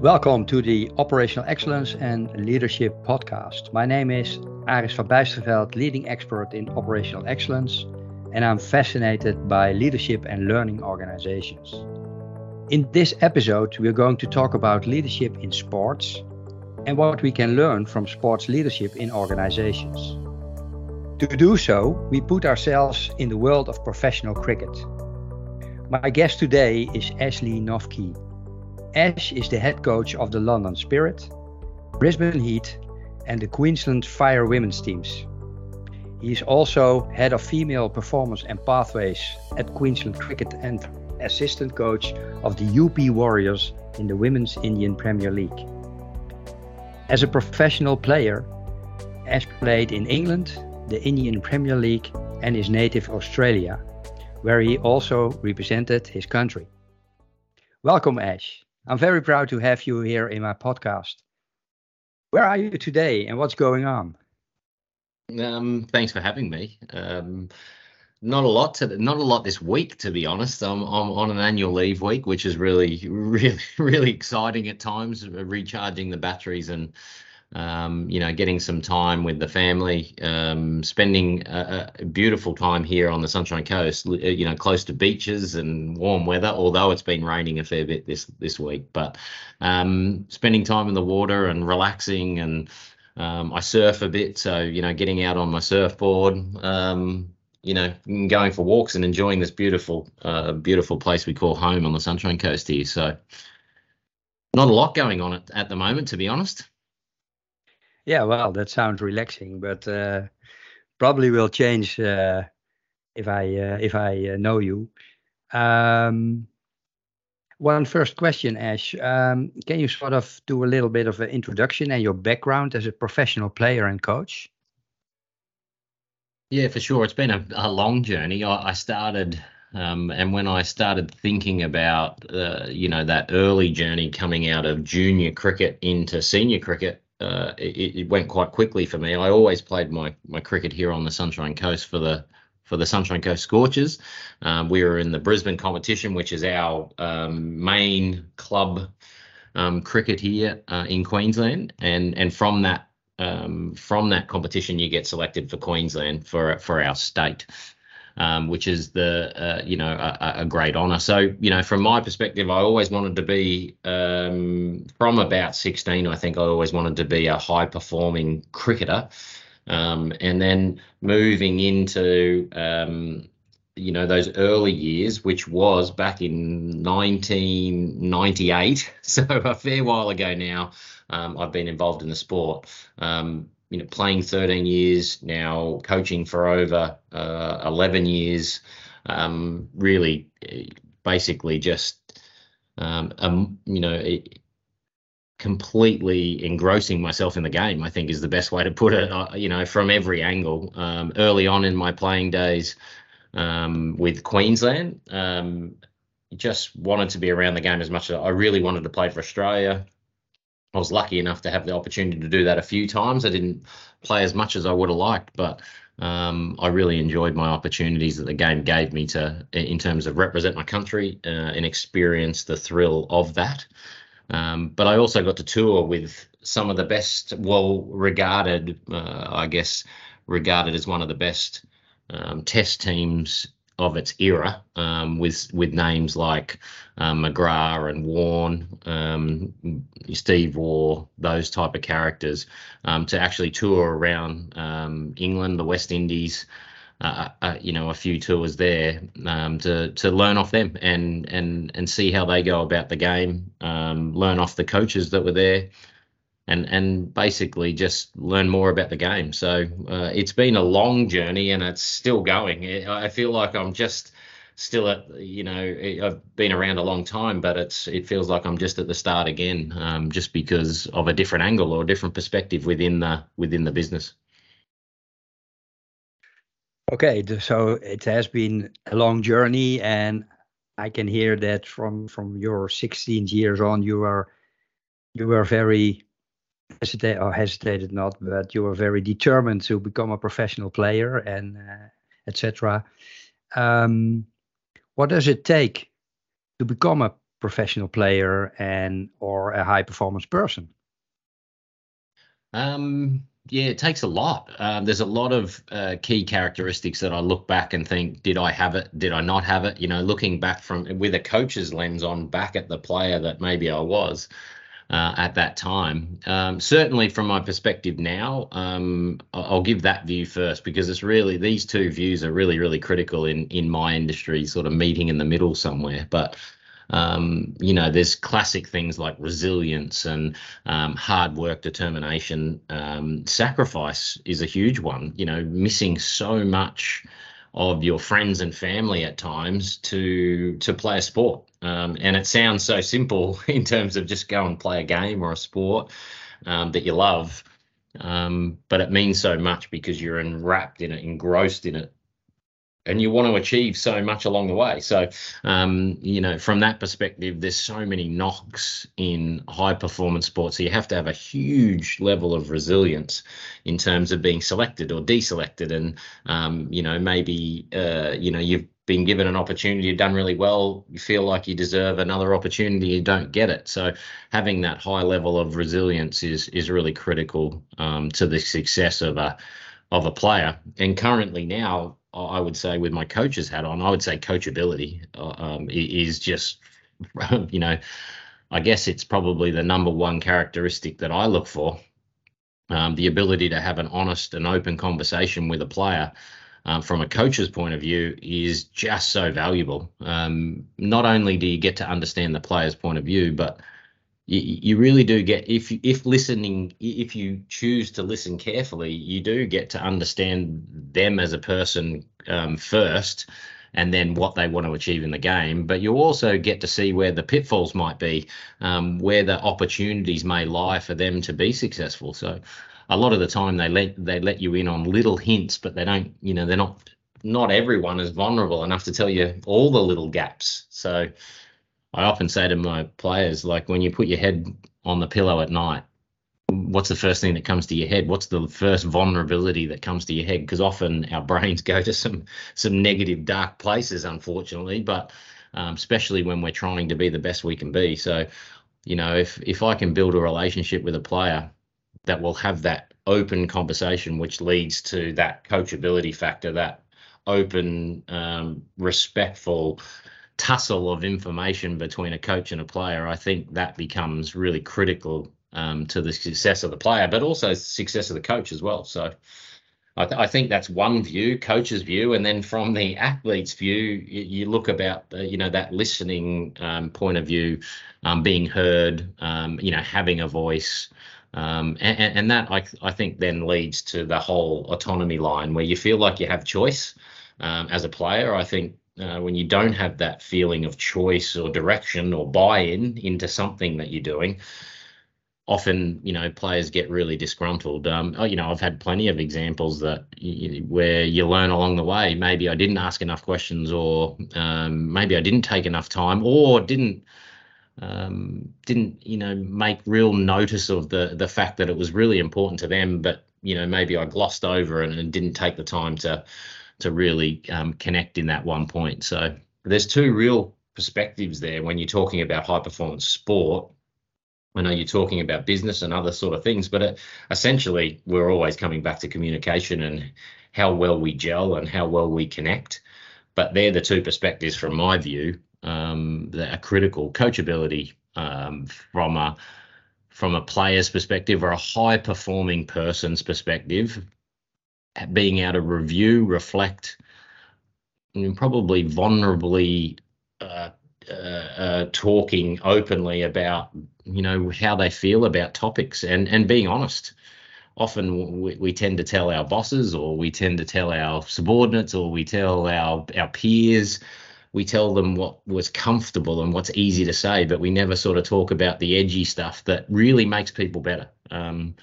Welcome to the Operational Excellence and Leadership podcast. My name is Aris van Bijsterveld, leading expert in operational excellence, and I'm fascinated by leadership and learning organizations. In this episode, we're going to talk about leadership in sports and what we can learn from sports leadership in organizations. To do so, we put ourselves in the world of professional cricket. My guest today is Ashley Noffke. Ash is the head coach of the London Spirit, Brisbane Heat, and the Queensland Fire women's teams. He is also head of female performance and pathways at Queensland Cricket and assistant coach of the UP Warriorz in the Women's Indian Premier League. As a professional player, Ash played in England, the Indian Premier League, and his native Australia, where he also represented his country. Welcome, Ash. I'm very proud to have you here in my podcast. Where are you today and what's going on? Um, thanks for having me. Um, not a lot to not a lot this week, to be honest. I'm, I'm on an annual leave week, which is really, really, really exciting at times. Recharging the batteries and um, you know, getting some time with the family, um, spending a, a, beautiful time here on the Sunshine Coast, you know, close to beaches and warm weather. Although it's been raining a fair bit this this week, but um, spending time in the water and relaxing, and um, I surf a bit, so you know, getting out on my surfboard, um, you know, going for walks and enjoying this beautiful, uh, beautiful place we call home on the Sunshine Coast here. So, not a lot going on at, at the moment, to be honest. Yeah, well, that sounds relaxing, but uh, probably will change uh, if I uh, if I uh, know you. Um, one first question, Ash. Um, can you sort of do a little bit of an introduction and your background as a professional player and coach? Yeah, for sure. It's been a, a long journey. I, I started, um, and when I started thinking about, uh, you know, that early journey coming out of junior cricket into senior cricket, uh, it, it, went quite quickly for me. I always played my my cricket here on the Sunshine Coast for the for the Sunshine Coast Scorchers. Um, we were in the Brisbane competition, which is our um, main club um, cricket here uh, in Queensland, and and from that um, from that competition, you get selected for Queensland for for our state um, which is the uh, you know a, a great honour. So you know from my perspective, I always wanted to be um, from about 16. I think I always wanted to be a high performing cricketer, um, and then moving into um, you know those early years, which was back in 1998, so a fair while ago now. Um, I've been involved in the sport. You know, playing 13 years now, coaching for over uh, 11 years, um, really, basically just, um, um, you know, completely engrossing myself in the game. I think is the best way to put it. Uh, you know, from every angle. Um, early on in my playing days um, with Queensland, um, just wanted to be around the game as much as I really wanted to play for Australia. I was lucky enough to have the opportunity to do that a few times. I didn't play as much as I would have liked, but um, I really enjoyed my opportunities that the game gave me to, in terms of represent my country uh, and experience the thrill of that. Um, but I also got to tour with some of the best, well regarded, uh, I guess, regarded as one of the best um, test teams of its era, um, with with names like um, McGrath and Warne, um, Steve Waugh, those type of characters, um, to actually tour around um, England, the West Indies. Uh, uh, you know, a few tours there um, to to learn off them and and and see how they go about the game. learn off the coaches that were there and and basically just learn more about the game. So uh, it's been a long journey and it's still going. I feel like I'm just still at you know I've been around a long time, but it's it feels like I'm just at the start again, um, just because of a different angle or a different perspective within the within the business. Okay, so it has been a long journey, and I can hear that from from your 16 years on, you are you were very hesitate or hesitated not, but you were very determined to become a professional player and uh, etc. Um, what does it take to become a professional player and or a high performance person? Um, yeah, it takes a lot. Um, there's a lot of uh, key characteristics that I look back and think, did I have it? Did I not have it? You know, looking back from with a coach's lens on back at the player that maybe I was uh, at that time. Um, certainly, from my perspective now, um, I'll give that view first because it's really these two views are really, really critical in in my industry, sort of meeting in the middle somewhere. But um, you know, there's classic things like resilience and um, hard work, determination. Um, sacrifice is a huge one. You know, missing so much of your friends and family at times to to play a sport. Um, and it sounds so simple in terms of just go and play a game or a sport um, that you love. Um, but it means so much because you're enwrapped in it, engrossed in it and you want to achieve so much along the way. So, um, you know, from that perspective, there's so many knocks in high performance sports. So you have to have a huge level of resilience in terms of being selected or deselected. And, um, you know, maybe, uh, you know, you've been given an opportunity, you've done really well, you feel like you deserve another opportunity, you don't get it. So having that high level of resilience is is really critical um, to the success of a of a player. And currently now, I would say with my coach's hat on, I would say coachability uh, um, is just, you know, I guess it's probably the number one characteristic that I look for. Um, the ability to have an honest and open conversation with a player um, from a coach's point of view is just so valuable. Um, not only do you get to understand the player's point of view, but you, you really do get if if listening if you choose to listen carefully you do get to understand them as a person um, first and then what they want to achieve in the game. But you also get to see where the pitfalls might be um, where the opportunities may lie for them to be successful. So a lot of the time they let they let you in on little hints but they don't you know they're not not everyone is vulnerable enough to tell you all the little gaps. So I often say to my players, like when you put your head on the pillow at night, what's the first thing that comes to your head? What's the first vulnerability that comes to your head? Because often our brains go to some some negative, dark places, unfortunately. But um, especially when we're trying to be the best we can be. So, you know, if if I can build a relationship with a player that will have that open conversation, which leads to that coachability factor, that open, um, respectful tussle of information between a coach and a player, I think that becomes really critical um, to the success of the player, but also success of the coach as well. So I, th- I, think that's one view, coach's view, and then from the athlete's view, you, you look about you know that listening um, point of view, um, being heard, um, you know, having a voice. Um, and, and, that I, I think then leads to the whole autonomy line where you feel like you have choice um, as a player. I think uh, when you don't have that feeling of choice or direction or buy-in into something that you're doing often you know players get really disgruntled. Um, oh, you know i've had plenty of examples that you, where you learn along the way maybe i didn't ask enough questions or um, maybe i didn't take enough time or didn't um, didn't you know make real notice of the the fact that it was really important to them but you know maybe i glossed over and, and didn't take the time to to really um, connect in that one point. So there's two real perspectives there when you're talking about high performance sport. I know you're talking about business and other sort of things, but it, essentially we're always coming back to communication and how well we gel and how well we connect. But they're the two perspectives from my view um, that are critical. Coachability um, from a from a player's perspective or a high performing person's perspective being able to review, reflect, and probably vulnerably uh, uh, uh, talking openly about you know how they feel about topics and and being honest. Often we, we tend to tell our bosses, or we tend to tell our subordinates, or we tell our our peers. We tell them what was comfortable and what's easy to say, but we never sort of talk about the edgy stuff that really makes people better. Um,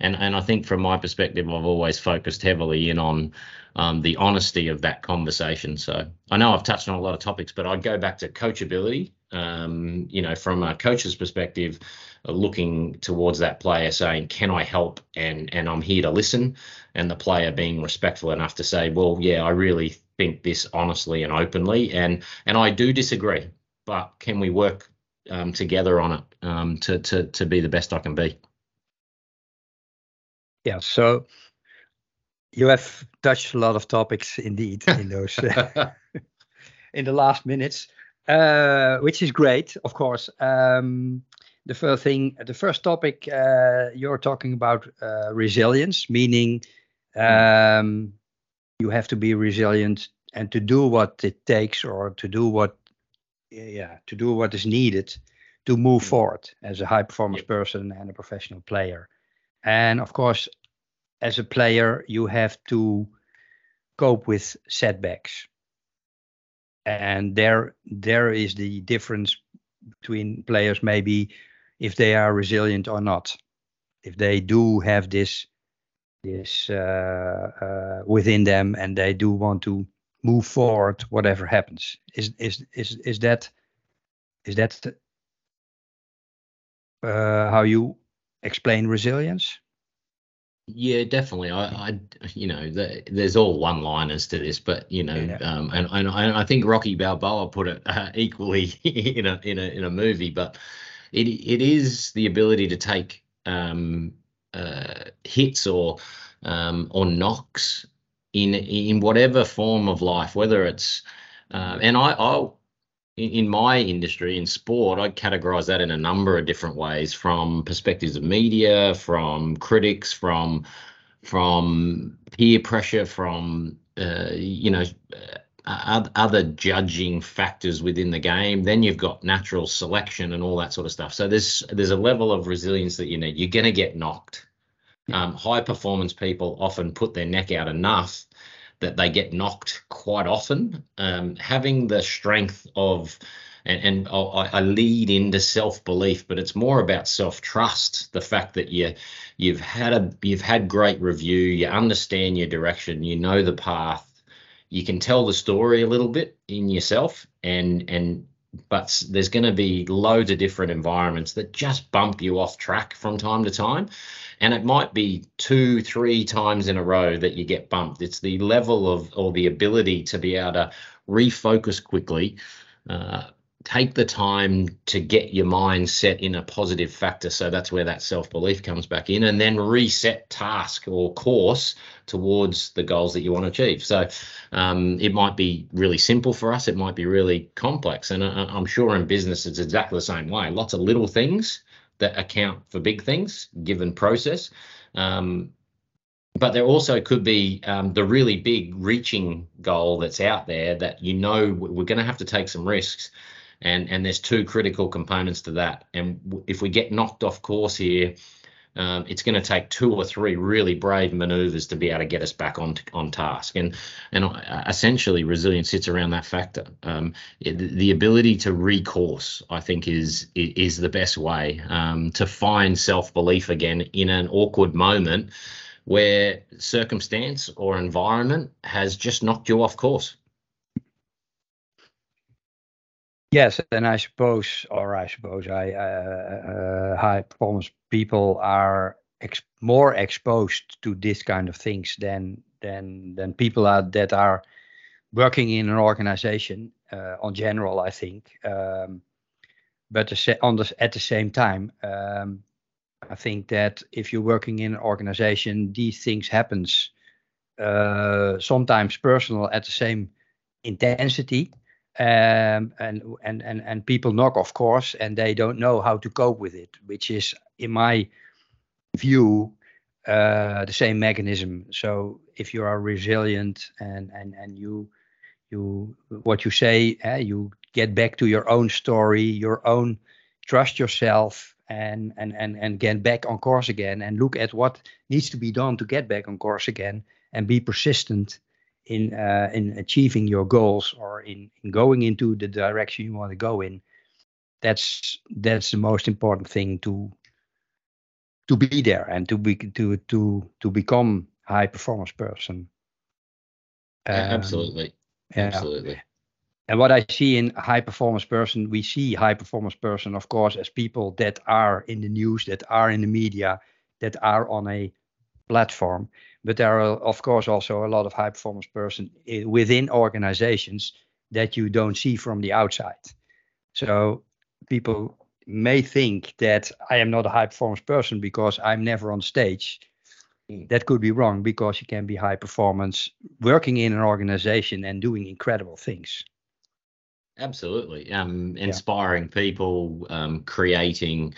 and and I think from my perspective, I've always focused heavily in on um, the honesty of that conversation. So I know I've touched on a lot of topics, but I'd go back to coachability. Um, you know, from a coach's perspective, uh, looking towards that player, saying, "Can I help?" and and I'm here to listen, and the player being respectful enough to say, "Well, yeah, I really think this honestly and openly, and and I do disagree." But can we work um, together on it um, to to to be the best I can be. Yeah. So you have touched a lot of topics indeed in those in the last minutes, uh, which is great, of course. Um, the first thing, the first topic, uh, you're talking about uh, resilience, meaning um, you have to be resilient and to do what it takes, or to do what, yeah, to do what is needed to move forward as a high performance person and a professional player. And of course, as a player, you have to cope with setbacks. And there, there is the difference between players, maybe if they are resilient or not. If they do have this, this uh, uh, within them, and they do want to move forward, whatever happens. Is is is is that is that uh, how you explain resilience? Yeah, definitely. I, I you know, the, there's all one-liners to this, but you know, yeah. um, and, and I think Rocky Balboa put it uh, equally in a in a in a movie, but it it is the ability to take um, uh, hits or um, or knocks in in whatever form of life, whether it's uh, and I I in my industry in sport i categorize that in a number of different ways from perspectives of media from critics from from peer pressure from uh, you know uh, other judging factors within the game. Then you've got natural selection and all that sort of stuff. So there's there's a level of resilience that you need you're going to get knocked. Um, high performance people often put their neck out enough that they get knocked quite often. Um, having the strength of and, and I, lead into self belief, but it's more about self trust. The fact that you you've had a you've had great review, you understand your direction, you know the path, you can tell the story a little bit in yourself, and and but there's going to be loads of different environments that just bump you off track from time to time. And it might be two three times in a row that you get bumped. It's the level of or the ability to be able to refocus quickly uh, take the time to get your mind set in a positive factor so that's where that self-belief comes back in and then reset task or course towards the goals that you want to achieve so um, it might be really simple for us it might be really complex and I, i'm sure in business it's exactly the same way lots of little things that account for big things given process. Um, but there also could be um, the really big reaching goal that's out there that you know we're going to have to take some risks and and there's two critical components to that and if we get knocked off course here um, it's going to take two or three really brave maneuvers to be able to get us back on on task. And and uh, essentially, resilience sits around that factor. Um, the ability to recourse, I think, is is the best way um, to find self belief again in an awkward moment where circumstance or environment has just knocked you off course. Yes, and I suppose, or I suppose, I uh, uh, high performance people are ex- more exposed to this kind of things than than than people are that are working in an organization. Uh, on general, I think, um, but the, on the, at the same time, um, I think that if you're working in an organization, these things happens uh, sometimes personal at the same intensity um, and and and and people knock, of course, and they don't know how to cope with it, which is, in my view, uh, the same mechanism. So if you are resilient and and and you you what you say, uh, you get back to your own story, your own trust yourself, and and and and get back on course again, and look at what needs to be done to get back on course again, and be persistent in uh, in achieving your goals or in, in going into the direction you want to go in that's that's the most important thing to to be there and to be to to to become high performance person. Um, absolutely. yeah. absolutely. And what i see in high performance person we see high performance person of course as people that are in the news that are in the media that are on a platform but there are of course also a lot of high performance person within organizations that you don't see from the outside so people may think that I am not a high performance person because I'm never on stage. Mm. That could be wrong because you can be high performance working in an organization and doing incredible things. Absolutely. Um, inspiring yeah. people, um, creating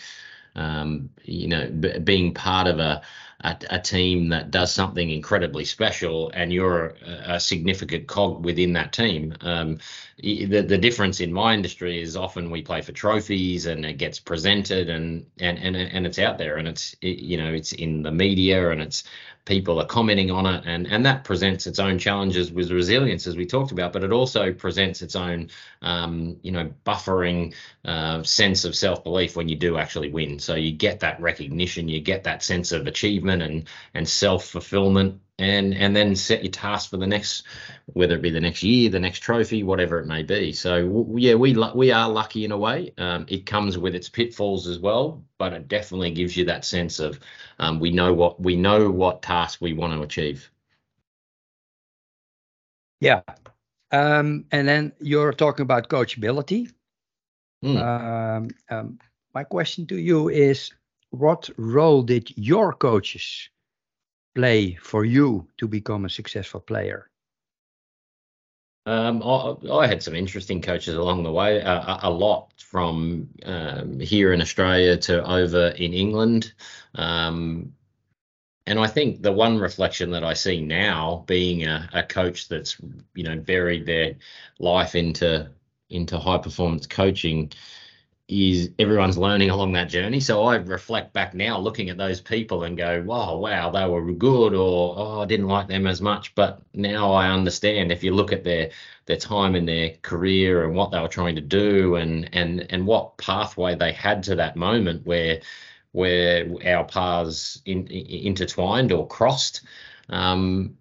um, you know, b- being part of a, a, a team that does something incredibly special, and you're a, a significant cog within that team. Um, the the difference in my industry is often we play for trophies, and it gets presented, and and and and it's out there, and it's it, you know it's in the media, and it's people are commenting on it and and that presents its own challenges with resilience as we talked about but it also presents its own um, you know buffering uh, sense of self-belief when you do actually win. So you get that recognition you get that sense of achievement and and self-fulfillment and and then set your task for the next whether it be the next year the next trophy whatever it may be. So yeah we we are lucky in a way. Um, it comes with its pitfalls as well but it definitely gives you that sense of um, we know what we know what task we want to achieve. Yeah. Um, and then you're talking about coachability. Mm. my question to you is what role did your coaches play for you to become a successful player? Um, I, I, had some interesting coaches along the way, uh, a, lot from um, here in Australia to over in England. Um, and I think the one reflection that I see now, being a, a coach that's you know buried their life into into high performance coaching, is everyone's learning along that journey. So I reflect back now, looking at those people and go, "Wow, wow, they were good," or "Oh, I didn't like them as much." But now I understand. If you look at their their time in their career and what they were trying to do, and and and what pathway they had to that moment where where our paths in, in, intertwined or crossed. Um,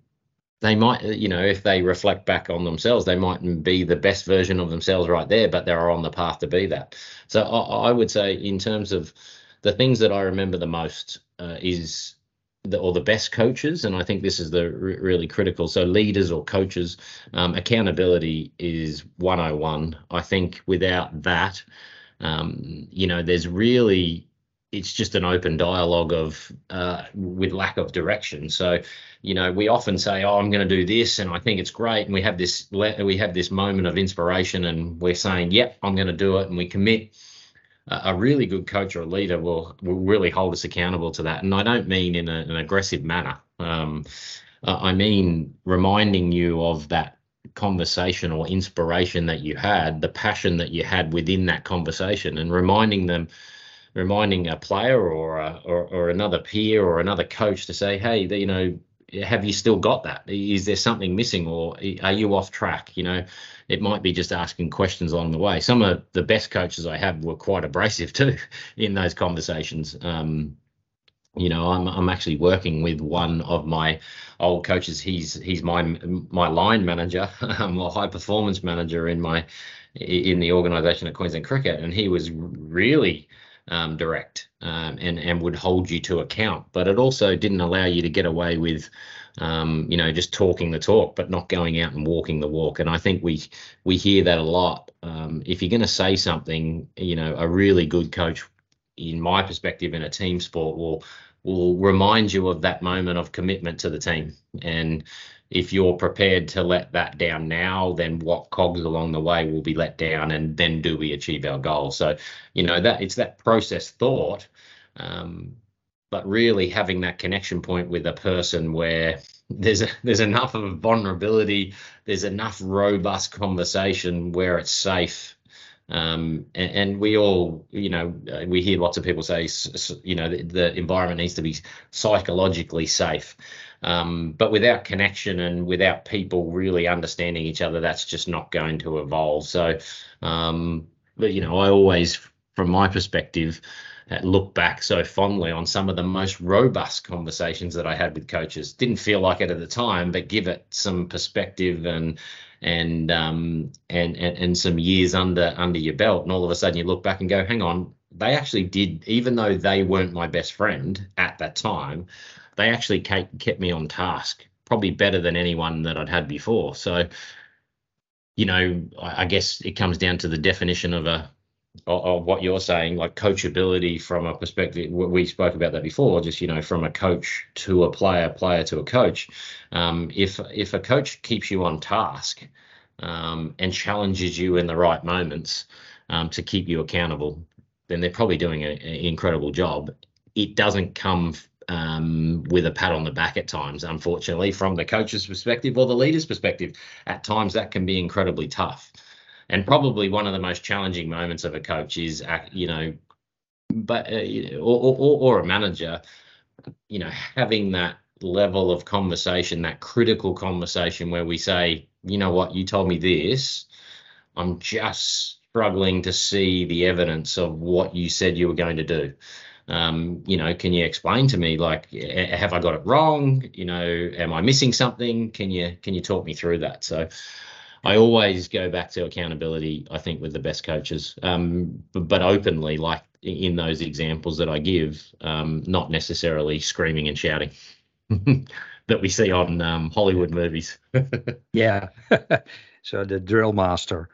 they might, you know, if they reflect back on themselves, they mightn't be the best version of themselves right there, but they're on the path to be that. So I, I would say, in terms of the things that I remember the most, uh, is the, or the best coaches, and I think this is the re- really critical. So leaders or coaches, um, accountability is 101. I think without that, um, you know, there's really it's just an open dialogue of uh, with lack of direction. So, you know, we often say, "Oh, I'm going to do this," and I think it's great, and we have this we have this moment of inspiration, and we're saying, "Yep, I'm going to do it," and we commit. A really good coach or leader will will really hold us accountable to that, and I don't mean in a, an aggressive manner. Um, I mean reminding you of that conversation or inspiration that you had, the passion that you had within that conversation, and reminding them reminding a player or, a, or, or another peer or another coach to say, hey, you know, have you still got that? Is there something missing, or are you off track? You know, it might be just asking questions along the way. Some of the best coaches I have were quite abrasive too in those conversations. Um, you know, I'm I'm actually working with one of my old coaches. He's he's my my line manager, my high performance manager in my in the organisation at Queensland Cricket, and he was really um, direct um, and and would hold you to account. But it also didn't allow you to get away with, um, you know, just talking the talk, but not going out and walking the walk. And I think we we hear that a lot. Um, if you're going to say something, you know, a really good coach, in my perspective, in a team sport, will will remind you of that moment of commitment to the team and if you're prepared to let that down now, then what cogs along the way will be let down, and then do we achieve our goal? So, you know that it's that process thought, um, but really having that connection point with a person where there's there's enough of a vulnerability, there's enough robust conversation where it's safe. Um, and, and, we all, you know, we hear lots of people say, you know, the, the environment needs to be psychologically safe. Um, but without connection and without people really understanding each other, that's just not going to evolve. So, um, but you know, I always, from my perspective, uh, look back so fondly on some of the most robust conversations that I had with coaches. Didn't feel like it at the time, but give it some perspective and and um and and, and some years under under your belt, and all of a sudden you look back and go, hang on, they actually did, even though they weren't my best friend at that time, they actually kept me on task, probably better than anyone that I'd had before. So, you know, I guess it comes down to the definition of a of what you're saying, like coachability from a perspective. We spoke about that before, just you know, from a coach to a player, player to a coach. Um, if if a coach keeps you on task um, and challenges you in the right moments um, to keep you accountable, then they're probably doing an incredible job. It doesn't come um, with a pat on the back at times, unfortunately, from the coach's perspective or the leader's perspective. At times, that can be incredibly tough. And probably one of the most challenging moments of a coach is you know but uh, or, or, or a manager you know having that level of conversation that critical conversation where we say you know what? You told me this. I'm just struggling to see the evidence of what you said you were going to do um, you know can you explain to me like have i got it wrong you know am i missing something can you can you talk me through that so I always go back to accountability. I think with the best coaches, um, but, openly, like in those examples that I give, um, not necessarily screaming and shouting that we see on um, Hollywood movies. yeah, so the drill master.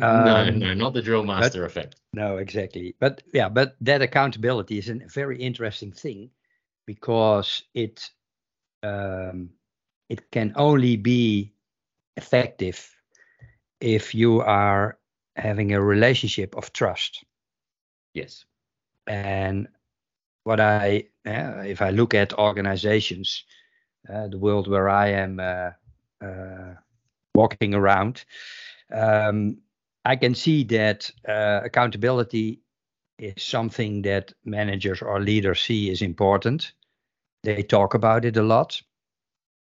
No, um, no, not the drill master but, effect. No, exactly. But yeah, but that accountability is a very interesting thing because it um, it can only be effective if you are having a relationship of trust. Yes. And what I, uh, if I look at organizations, uh, the world where I am uh, uh walking around, um, I can see that uh, accountability is something that managers or leaders see is important. They talk about it a lot.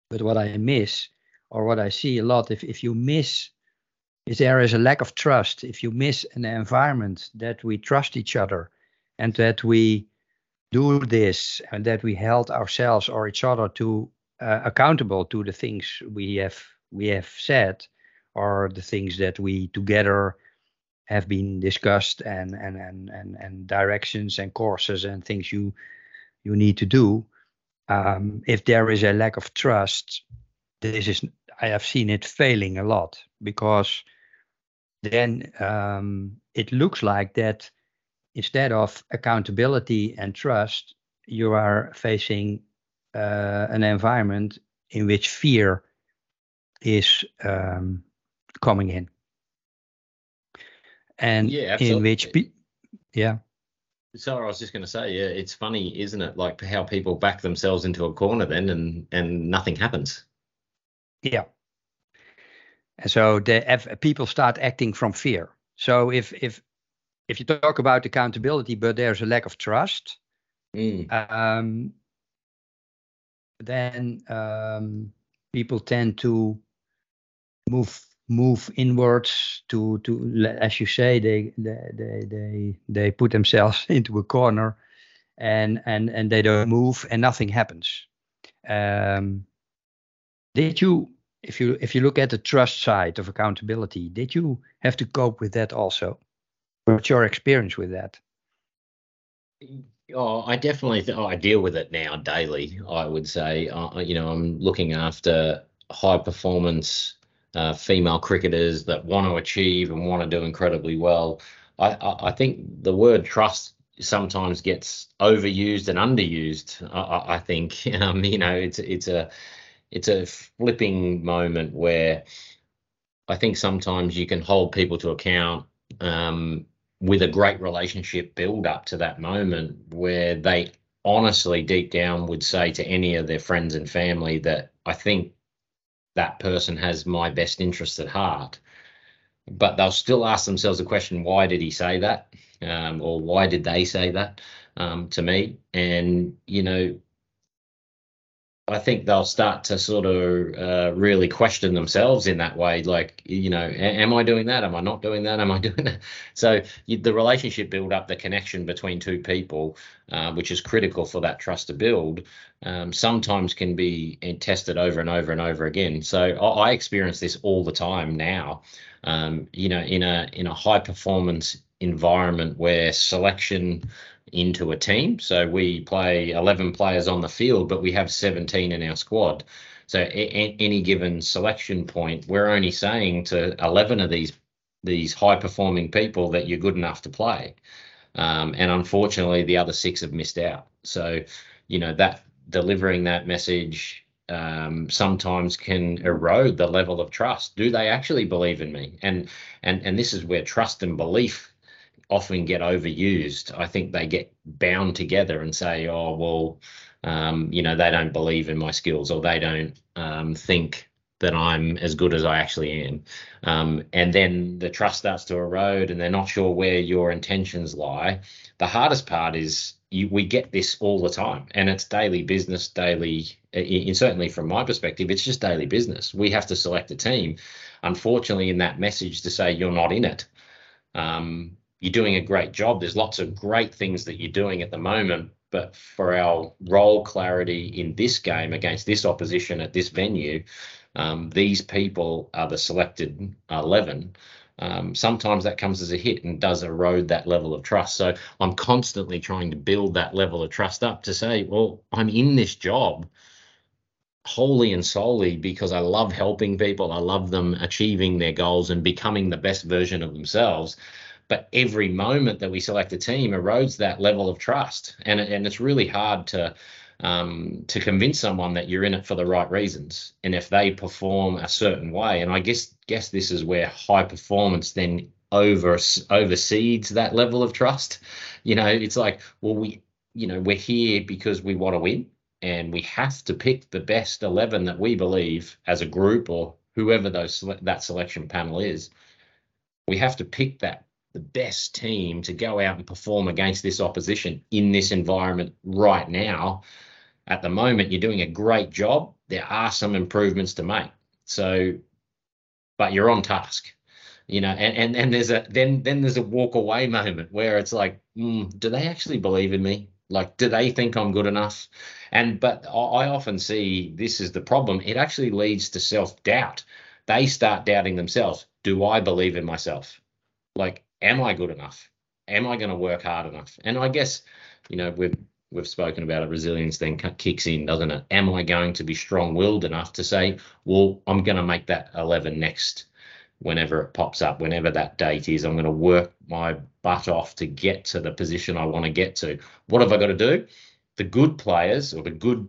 But what I miss, or what I see a lot, if, if you miss is there is a lack of trust if you miss an environment that we trust each other and that we do this and that we held ourselves or each other to uh, accountable to the things we have we have said or the things that we together have been discussed and and and and, and directions and courses and things you you need to do. Um, if there is a lack of trust this is i have seen it failing a lot because then um, it looks like that instead of accountability and trust, you are facing uh, an environment in which fear is um, coming in. And yeah, in which, pe- yeah. sorry I was just going to say, yeah, it's funny, isn't it? Like how people back themselves into a corner then, and and nothing happens. Yeah, and so the people start acting from fear. So if if if you talk about accountability, but there's a lack of trust, mm. um, then um, people tend to move move inwards to to as you say they they they they, put themselves into a corner and and and they don't move and nothing happens um, did you if you if you look at the trust side of accountability, did you have to cope with that also? What's your experience with that? Oh, I definitely th- oh, I deal with it now daily. I would say, uh, you know, I'm looking after high performance uh, female cricketers that want to achieve and want to do incredibly well. I, I, I think the word trust sometimes gets overused and underused. I, I think, um, you know, it's it's a it's a flipping moment where I think sometimes you can hold people to account um, with a great relationship build up to that moment where they honestly deep down would say to any of their friends and family that I think that person has my best interest at heart. But they'll still ask themselves the question, why did he say that? Um, or why did they say that um, to me? And, you know, I think they'll start to sort of uh, really question themselves in that way. Like, you know, am I doing that? Am I not doing that? Am I doing that? So you, the relationship build up, the connection between two people, uh, which is critical for that trust to build, um, sometimes can be tested over and over and over again. So I, I experience this all the time now. Um, you know, in a in a high performance environment where selection into a team. So we play 11 players on the field, but we have 17 in our squad. So any given selection point, we're only saying to 11 of these these high performing people that you're good enough to play. Um, and unfortunately, the other six have missed out. So, you know, that delivering that message um, sometimes can erode the level of trust. Do they actually believe in me? And and and this is where trust and belief often get overused. I think they get bound together and say, oh well, um, you know, they don't believe in my skills or they don't um, think that I'm as good as I actually am. Um, and then the trust starts to erode and they're not sure where your intentions lie. The hardest part is you, we get this all the time and it's daily business, daily, in, certainly from my perspective, it's just daily business. We have to select a team. Unfortunately, in that message to say you're not in it, um, you're doing a great job. There's lots of great things that you're doing at the moment, but for our role clarity in this game against this opposition at this venue, um, these people are the selected 11. Um, sometimes that comes as a hit and does erode that level of trust. So I'm constantly trying to build that level of trust up to say, well, I'm in this job wholly and solely because I love helping people. I love them achieving their goals and becoming the best version of themselves. But every moment that we select a team erodes that level of trust, and and it's really hard to um, to convince someone that you're in it for the right reasons. And if they perform a certain way, and I guess guess this is where high performance then over overseeds that level of trust. You know, it's like, well, we, you know, we're here because we want to win, and we have to pick the best eleven that we believe as a group or whoever those that selection panel is. We have to pick that the best team to go out and perform against this opposition in this environment right now at the moment you're doing a great job. There are some improvements to make. So, but you're on task, you know. And and and there's a then then there's a walk away moment where it's like, mm, do they actually believe in me? Like, do they think I'm good enough? And but I often see this is the problem. It actually leads to self doubt. They start doubting themselves. Do I believe in myself? Like, am I good enough? Am I going to work hard enough? And I guess, you know, we've we've spoken about it, resilience then kicks in, doesn't it? Am I going to be strong willed enough to say, well, I'm going to make that 11 next whenever it pops up, whenever that date is? I'm going to work my butt off to get to the position I want to get to. What have I got to do? The good players or the good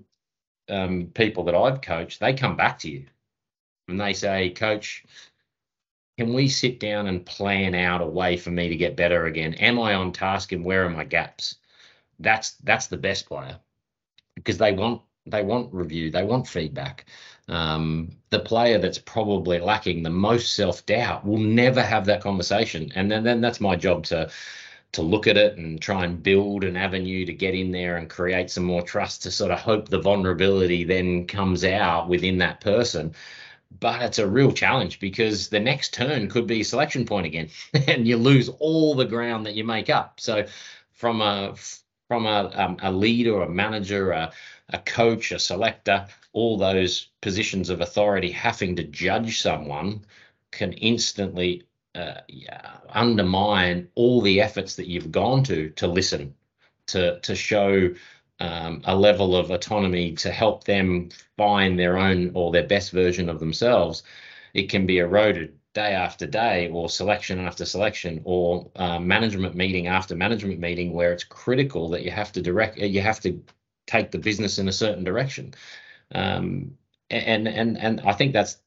um, people that I've coached, they come back to you and they say, Coach, can we sit down and plan out a way for me to get better again? Am I on task and where are my gaps? that's that's the best player because they want they want review, they want feedback. Um, the player that's probably lacking the most self doubt will never have that conversation, and then then that's my job to to look at it and try and build an avenue to get in there and create some more trust to sort of hope the vulnerability then comes out within that person but it's a real challenge because the next turn could be selection point again and you lose all the ground that you make up. So from a from a, um, a leader, a manager, a, a coach, a selector, all those positions of authority having to judge someone can instantly uh, yeah, undermine all the efforts that you've gone to to listen, to to show um, a level of autonomy to help them find their own or their best version of themselves. It can be eroded day after day or selection after selection or uh, management meeting after management meeting where it's critical that you have to direct you have to take the business in a certain direction um, and and and I think that's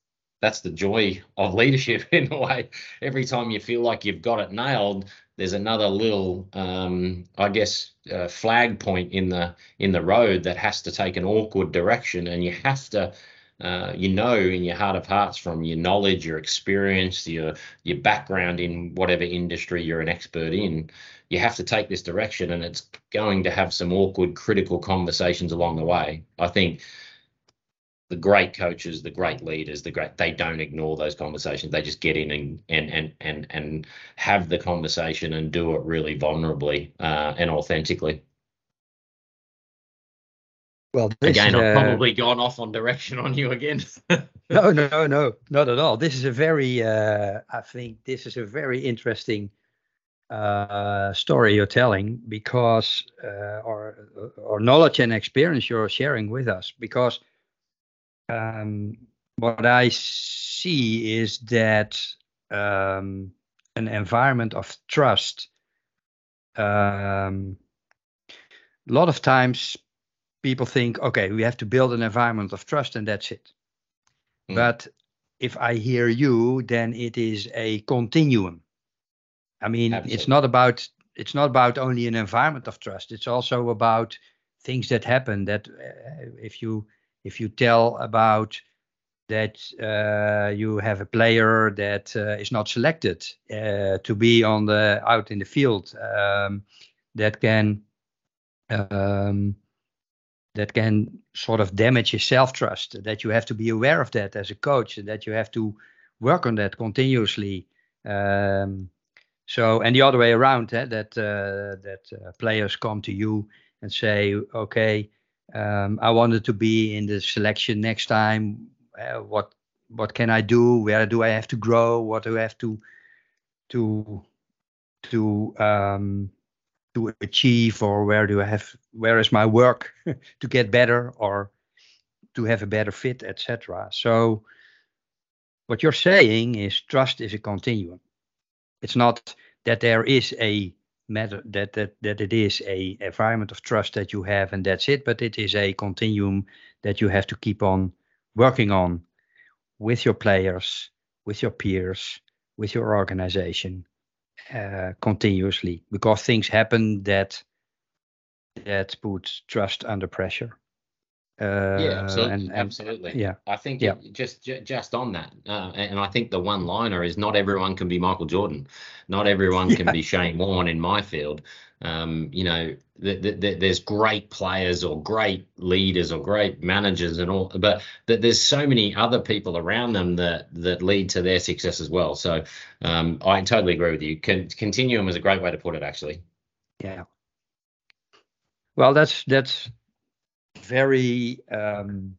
that's the joy of leadership in a way every time you feel like you've got it nailed there's another little um, I guess uh, flag point in the in the road that has to take an awkward direction and you have to uh, you know in your heart of hearts from your knowledge, your experience, your your background in whatever industry you're an expert in, you have to take this direction, and it's going to have some awkward, critical conversations along the way. I think the great coaches, the great leaders, the great they don't ignore those conversations. They just get in and and and and and have the conversation and do it really vulnerably uh, and authentically. Well, again, I've uh, probably gone off on direction on you again. no, no, no, not at all. This is a very, uh, I think, this is a very interesting uh, story you're telling because, uh, or, or knowledge and experience you're sharing with us. Because um, what I see is that um, an environment of trust, um, a lot of times people think, okay, we have to build an environment of trust and that's it. Mm. But if I hear you, then it is a continuum. I mean, Absolutely. it's not about it's not about only an environment of trust. It's also about things that happen. That uh, if you if you tell about that uh, you have a player that uh, is not selected uh, to be on the out in the field um, that can um, that can sort of damage your self trust that you have to be aware of that as a coach and that you have to work on that continuously um, so and the other way around eh, that uh, that uh, players come to you and say okay um, I wanted to be in the selection next time uh, what what can I do? Where do I have to grow? What do I have to to to um, to achieve, or where do I have where is my work to get better, or to have a better fit, etc. So what you're saying is trust is a continuum. It's not that there is a matter that that that it is a environment of trust that you have and that's it, but it is a continuum that you have to keep on working on with your players, with your peers, with your organization uh, continuously because things happen that that put trust under pressure. Uh, yeah, absolutely. And, and, absolutely. Yeah, I think yeah. just just on that, uh, and I think the one liner is not everyone can be Michael Jordan, not everyone yeah. can be Shane Warne in my field. Um, you know, th- th- th- there's great players or great leaders or great managers and all, but th- there's so many other people around them that that lead to their success as well. So um, I totally agree with you. Con- continuum is a great way to put it, actually. Yeah. Well, that's that's very um,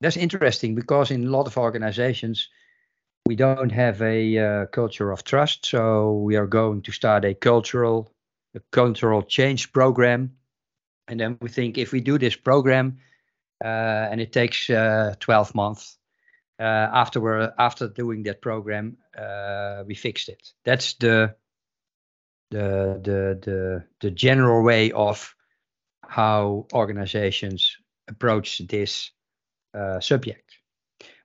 that's interesting because in a lot of organizations we don't have a uh, culture of trust. So we are going to start a cultural a cultural change program. And then we think if we do this program uh, and it takes uh, 12 months, uh, after we're, after doing that program, uh, we fixed it. That's the the the the the general way of how organizations approach this uh, subject.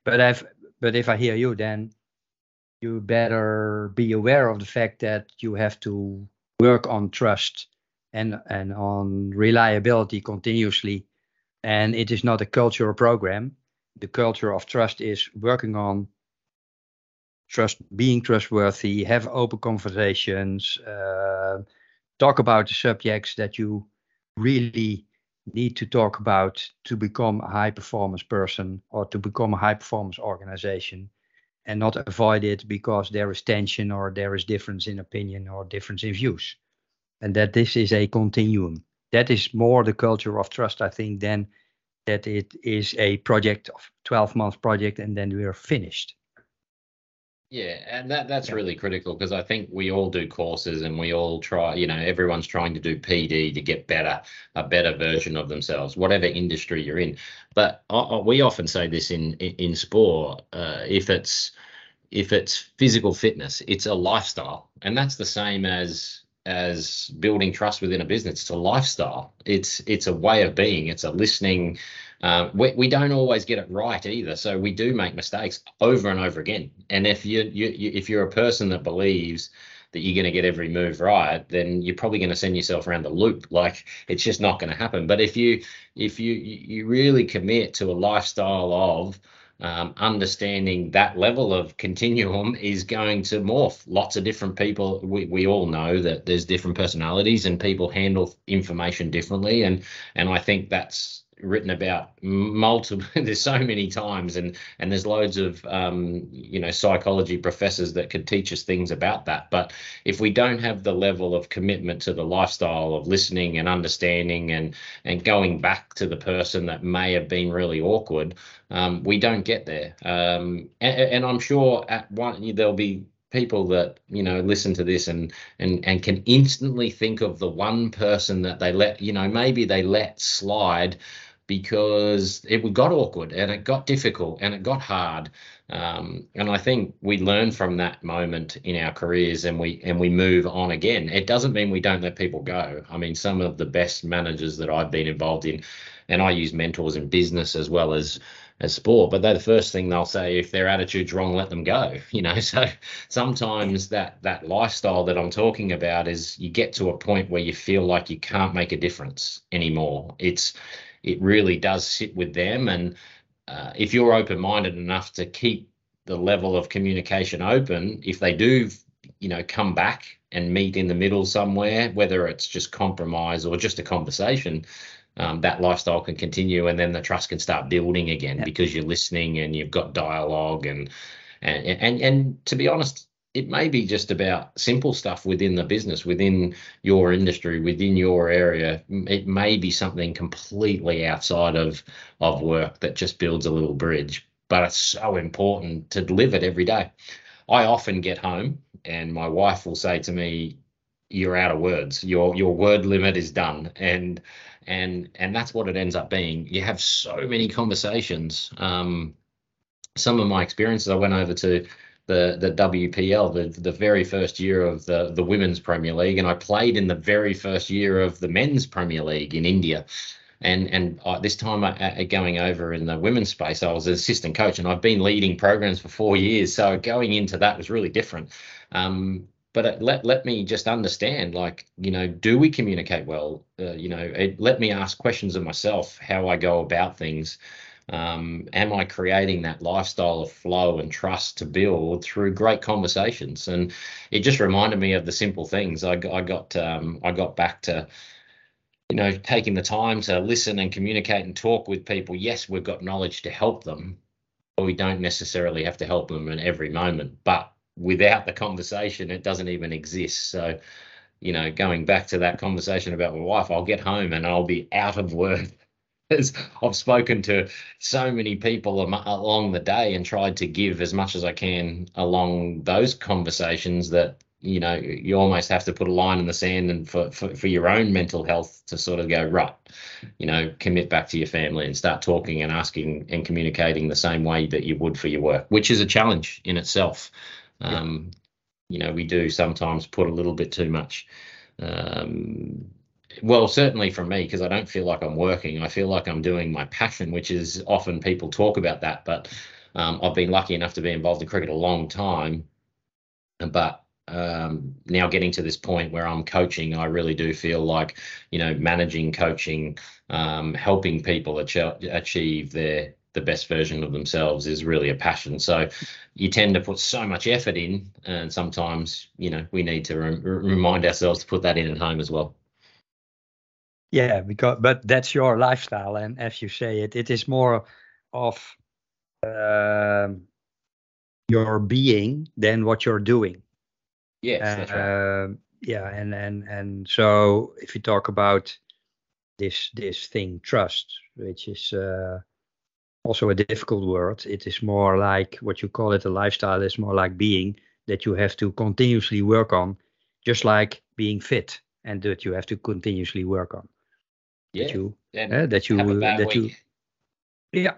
But I've but if I hear you, then you better be aware of the fact that you have to work on trust and and on reliability continuously and it is not a cultural program the culture of trust is working on trust being trustworthy have open conversations uh, talk about the subjects that you really need to talk about to become a high performance person or to become a high performance organization and not avoid it because there is tension or there is difference in opinion or difference in views. And that this is a continuum. That is more the culture of trust, I think, than that it is a project of 12 month project and then we are finished. Yeah, and that that's yeah. really critical because I think we all do courses and we all try, you know, everyone's trying to do PD to get better, a better version of themselves, whatever industry you're in. But uh, we often say this in in sport, uh, if it's if it's physical fitness, it's a lifestyle, and that's the same as as building trust within a business. It's a lifestyle. It's it's a way of being. It's a listening uh, we, we don't always get it right either, so we do make mistakes over and over again. And if you, you, you if you're a person that believes that you're going to get every move right, then you're probably going to send yourself around the loop. Like it's just not going to happen. But if you if you you really commit to a lifestyle of um, understanding that level of continuum is going to morph. Lots of different people. We, we all know that there's different personalities and people handle information differently, and and I think that's written about multiple there's so many times and and there's loads of um, you know psychology professors that could teach us things about that. But if we don't have the level of commitment to the lifestyle of listening and understanding and and going back to the person that may have been really awkward um, we don't get there. Um, and, and i'm sure at one there'll be people that you know listen to this and and and can instantly think of the one person that they let you know maybe they let slide because it got awkward and it got difficult and it got hard Um, and I think we learn from that moment in our careers and we and we move on again. It doesn't mean we don't let people go. I mean, some of the best managers that I've been involved in, and I use mentors in business as well as as sport, but they're the first thing they'll say if their attitude's wrong, let them go. You know, so sometimes that that lifestyle that I'm talking about is you get to a point where you feel like you can't make a difference anymore. It's it really does sit with them, and uh, if you're open-minded enough to keep the level of communication open, if they do, you know, come back and meet in the middle somewhere, whether it's just compromise or just a conversation, um, that lifestyle can continue and then the trust can start building again yeah. because you're listening and you've got dialogue and and and and to be honest it may be just about simple stuff within the business within your industry within your area it may be something completely outside of of work that just builds a little bridge but it's so important to live it every day i often get home and my wife will say to me you're out of words your your word limit is done and and and that's what it ends up being. You have so many conversations. Um, some of my experiences, I went over to the the WPL, the the very first year of the the women's Premier League, and I played in the very first year of the men's Premier League in India. And and uh, this time uh, going over in the women's space, I was an assistant coach, and I've been leading programs for four years. So going into that was really different. Um, but let let me just understand like you know do we communicate well uh, you know it, let me ask questions of myself how i go about things um, am i creating that lifestyle of flow and trust to build through great conversations and it just reminded me of the simple things i, I got um, i got back to you know taking the time to listen and communicate and talk with people yes we've got knowledge to help them but we don't necessarily have to help them in every moment but without the conversation, it doesn't even exist. So, you know, going back to that conversation about my wife, I'll get home and I'll be out of words. As I've spoken to so many people along the day and tried to give as much as I can along those conversations that you know you almost have to put a line in the sand and for, for, for your own mental health to sort of go right you know commit back to your family and start talking and asking and communicating the same way that you would for your work which is a challenge in itself um. You know, we do sometimes put a little bit too much. Um, well, certainly for me, because I don't feel like I'm working. I feel like I'm doing my passion, which is often people talk about that. But um, I've been lucky enough to be involved in cricket a long time. But um, now getting to this point where I'm coaching, I really do feel like, you know, managing, coaching, um, helping people achieve, achieve their the best version of themselves is really a passion. So you tend to put so much effort in, and sometimes you know we need to re- remind ourselves to put that in at home as well. Yeah, because but that's your lifestyle, and as you say, it it is more of uh, your being than what you're doing. Yes, that's right. Uh, yeah, and and and so if you talk about this this thing trust, which is uh, also a difficult word. It is more like what you call it a lifestyle is more like being that you have to continuously work on, just like being fit and that you have to continuously work on. Yeah. That you, uh, that you, that week. you, yeah.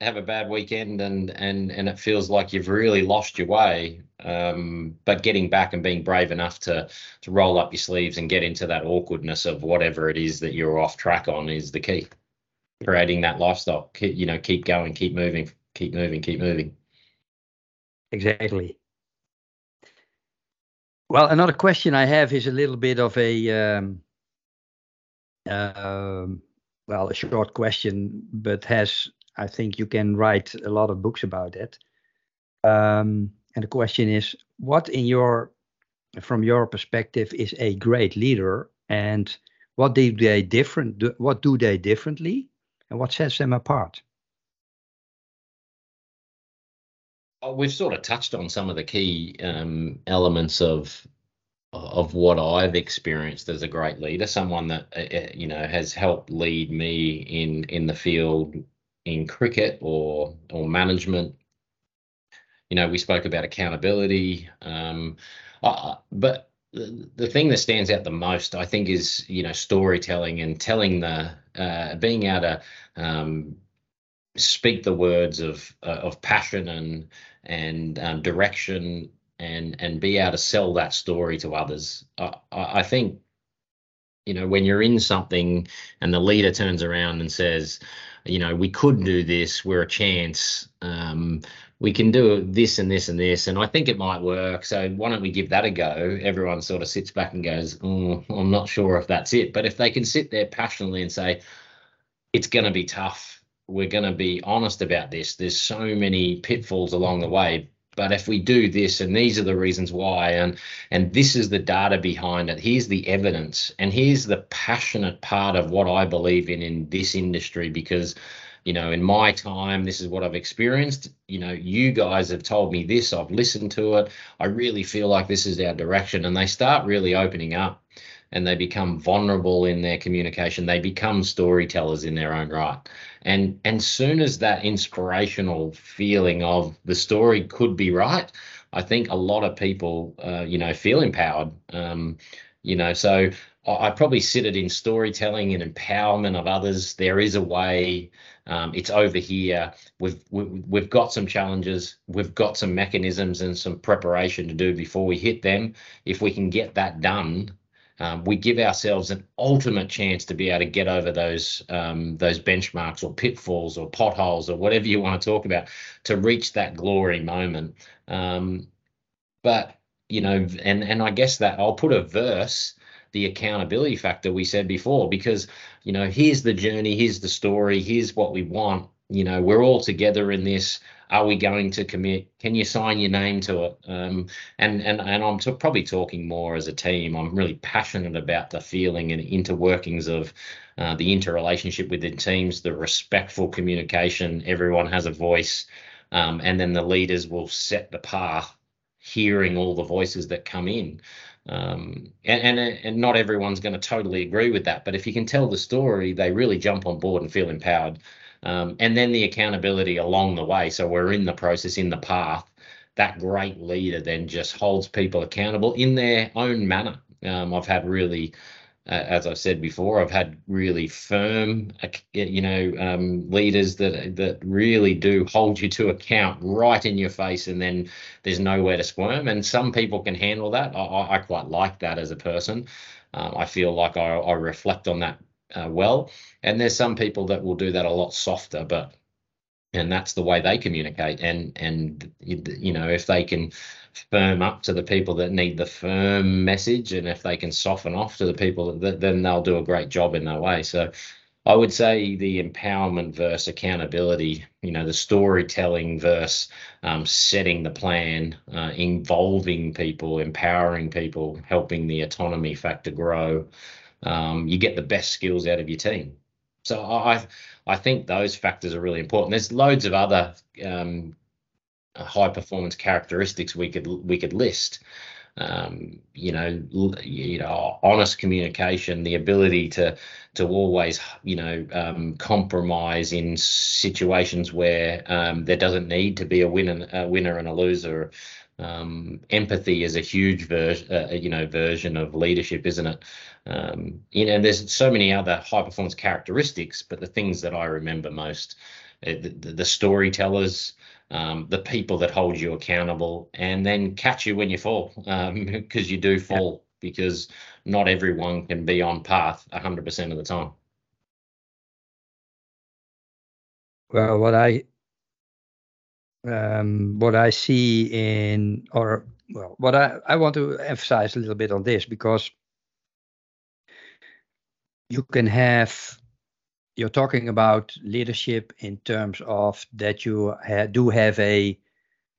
Have a bad weekend and and and it feels like you've really lost your way. Um, but getting back and being brave enough to to roll up your sleeves and get into that awkwardness of whatever it is that you're off track on is the key creating that lifestyle. Keep, you know, keep going, keep moving, keep moving, keep moving. Exactly. Well, another question I have is a little bit of a um, uh, well, a short question, but has I think you can write a lot of books about it. Um, and the question is, what in your from your perspective is a great leader, and what do they different? What do they differently, and what sets them apart? Oh, we've sort of touched on some of the key um, elements of of what I've experienced as a great leader, someone that uh, uh, you know has helped lead me in in the field in cricket or or management. You know, we spoke about accountability, um, uh, but the, the thing that stands out the most, I think, is you know storytelling and telling the uh, being able to um, speak the words of uh, of passion and and um, direction and and be able to sell that story to others. I, I think you know when you're in something and the leader turns around and says you know we could do this we're a chance um, we can do this and this and this and i think it might work so why don't we give that a go everyone sort of sits back and goes oh, i'm not sure if that's it but if they can sit there passionately and say it's going to be tough we're going to be honest about this there's so many pitfalls along the way but if we do this and these are the reasons why and and this is the data behind it here's the evidence and here's the passionate part of what i believe in in this industry because you know in my time this is what i've experienced. You know you guys have told me this i've listened to it. I really feel like this is our direction and they start really opening up and they become vulnerable in their communication. They become storytellers in their own right and and soon as that inspirational feeling of the story could be right i think a lot of people uh, you know feel empowered. Um, you know so I, I probably sit it in storytelling and empowerment of others. There is a way um, it's over here. We've, we've we've got some challenges. We've got some mechanisms and some preparation to do before we hit them. If we can get that done um, we give ourselves an ultimate chance to be able to get over those um, those benchmarks or pitfalls or potholes or whatever you want to talk about to reach that glory moment. Um, but you know, and and I guess that I'll put a verse the accountability factor we said before because you know here's the journey here's the story here's what we want you know we're all together in this. Are we going to commit? Can you sign your name to it? Um, and and and i'm t- probably talking more as a team. I'm really passionate about the feeling and interworkings of uh, the interrelationship within teams the respectful communication everyone has a voice um, and then the leaders will set the path hearing all the voices that come in. Um, and, and and not everyone's going to totally agree with that but if you can tell the story they really jump on board and feel empowered um, and then the accountability along the way. So we're in the process, in the path. That great leader then just holds people accountable in their own manner. Um, I've had really, uh, as I've said before, I've had really firm, you know, um, leaders that that really do hold you to account right in your face, and then there's nowhere to squirm. And some people can handle that. I, I quite like that as a person. Um, I feel like I, I reflect on that uh, well. And there's some people that will do that a lot softer, but and that's the way they communicate. And and you know if they can firm up to the people that need the firm message, and if they can soften off to the people that then they'll do a great job in that way. So. I would say the empowerment versus accountability, you know, the storytelling versus um, setting the plan, uh, involving people, empowering people, helping the autonomy factor grow um, you get the best skills out of your team. So I I think those factors are really important. There's loads of other um, high performance characteristics we could we could list. Um, you know, you know, honest communication, the ability to to always, you know, um, compromise in situations where um, there doesn't need to be a winner, a winner and a loser. Um, empathy is a huge version, uh, you know, version of leadership, isn't it? Um, you know, there's so many other high performance characteristics, but the things that I remember most, uh, the, the storytellers, um, the people that hold you accountable, and then catch you when you fall, because um, you do fall, yeah. because not everyone can be on path 100% of the time. Well, what I um, what I see in, or well, what I, I want to emphasize a little bit on this because you can have, you're talking about leadership in terms of that you ha- do have a,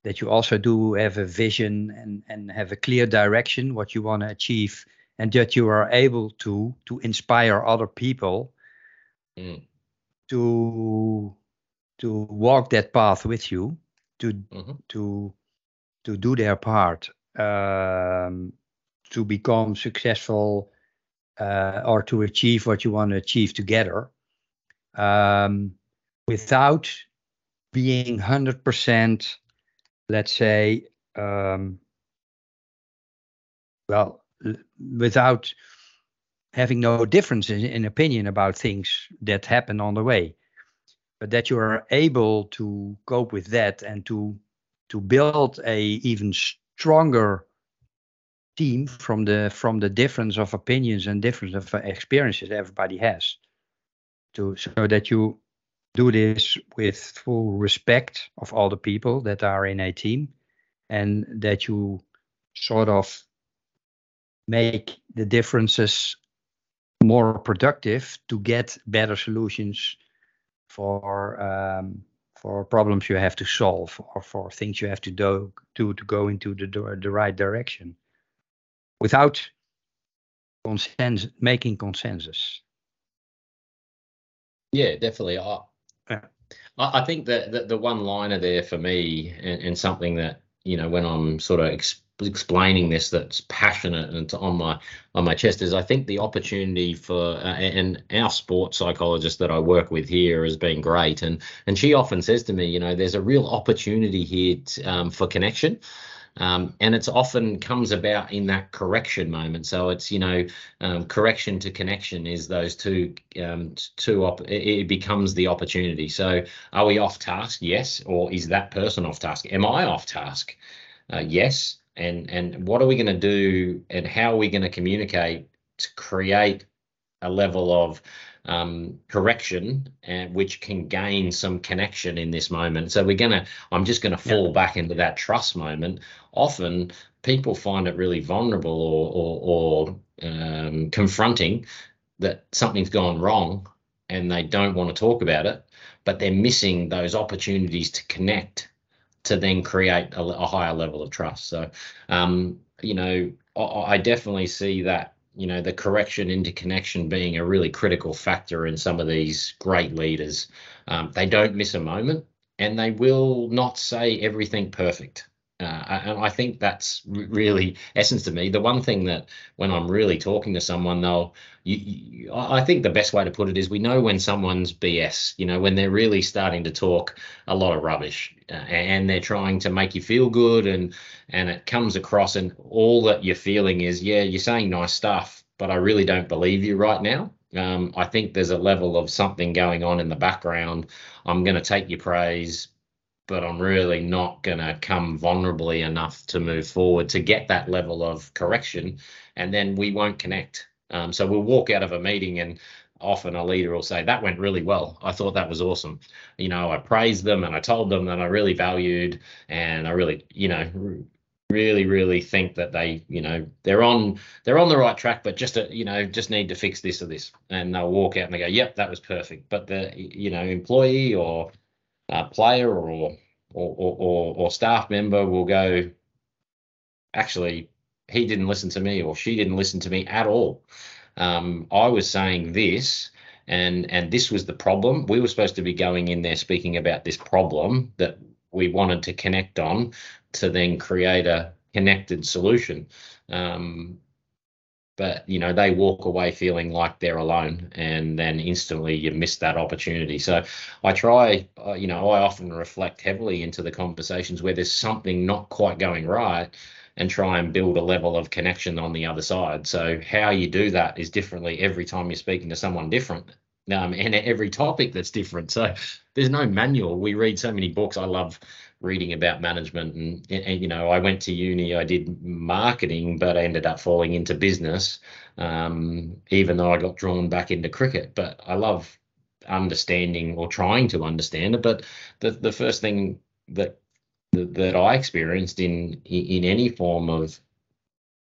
that you also do have a vision and, and have a clear direction, what you want to achieve, and that you are able to to inspire other people mm. to to walk that path with you to mm-hmm. to to do their part um, to become successful uh, or to achieve what you want to achieve together um, without being 100% let's say um, well without having no difference in, in opinion about things that happen on the way. But that you are able to cope with that and to to build a even stronger team from the from the difference of opinions and difference of experiences everybody has to so that you do this with full respect of all the people that are in a team and that you sort of make the differences more productive to get better solutions for um, for problems you have to solve or for things you have to do, do to go into the the right direction without consensus making consensus yeah definitely. I yeah. I think that the, the one liner there for me and, and, something that you know when i'm sort of explaining this that's passionate and on my on my chest is I think the opportunity for uh, and our sports psychologist that I work with here has been great. And and she often says to me you know there's a real opportunity here to, um, for connection um, and it's often comes about in that correction moment. So it's you know um, correction to connection is those two um, two op- it becomes the opportunity. So are we off task? Yes. Or is that person off task? Am i off task? Uh, yes. And and what are we going to do and how are we going to communicate to create a level of um, correction and which can gain some connection in this moment? So we're going to i'm just going to fall yeah. back into that trust moment often people find it really vulnerable or or, or um, confronting that something's gone wrong and they don't want to talk about it but they're missing those opportunities to connect to then create a, a higher level of trust. So, um, you know, I, I definitely see that you know the correction into connection being a really critical factor in some of these great leaders um, they don't miss a moment and they will not say everything perfect uh, and I think that's really essence to me. The one thing that when I'm really talking to someone, though, you, you, I think the best way to put it is we know when someone's BS. You know, when they're really starting to talk a lot of rubbish, uh, and they're trying to make you feel good, and and it comes across, and all that you're feeling is, yeah, you're saying nice stuff, but I really don't believe you right now. Um, I think there's a level of something going on in the background. I'm going to take your praise, but I'm really not going to come vulnerably enough to move forward to get that level of correction. And then we won't connect. Um, so we'll walk out of a meeting and often a leader will say, That went really well. I thought that was awesome. You know, I praised them and I told them that I really valued and I really, you know, really really think that they you know they're on they're on the right track but just a, you know just need to fix this or this and they'll walk out and they go yep that was perfect but the you know employee or uh, player or, or or, or staff member will go, actually, he didn't listen to me or she didn't listen to me at all. Um, I was saying this, and and this was the problem. We were supposed to be going in there speaking about this problem that we wanted to connect on to then create a connected solution. Um, but you know they walk away feeling like they're alone and then instantly you miss that opportunity. So i try uh, you know i often reflect heavily into the conversations where there's something not quite going right and try and build a level of connection on the other side. So how you do that is differently every time you're speaking to someone different um, and every topic that's different. So there's no manual. We read so many books. I love reading about management and, and, you know i went to uni i did marketing but i ended up falling into business um, even though i got drawn back into cricket but i love understanding or trying to understand it but the, the first thing that that i experienced in in any form of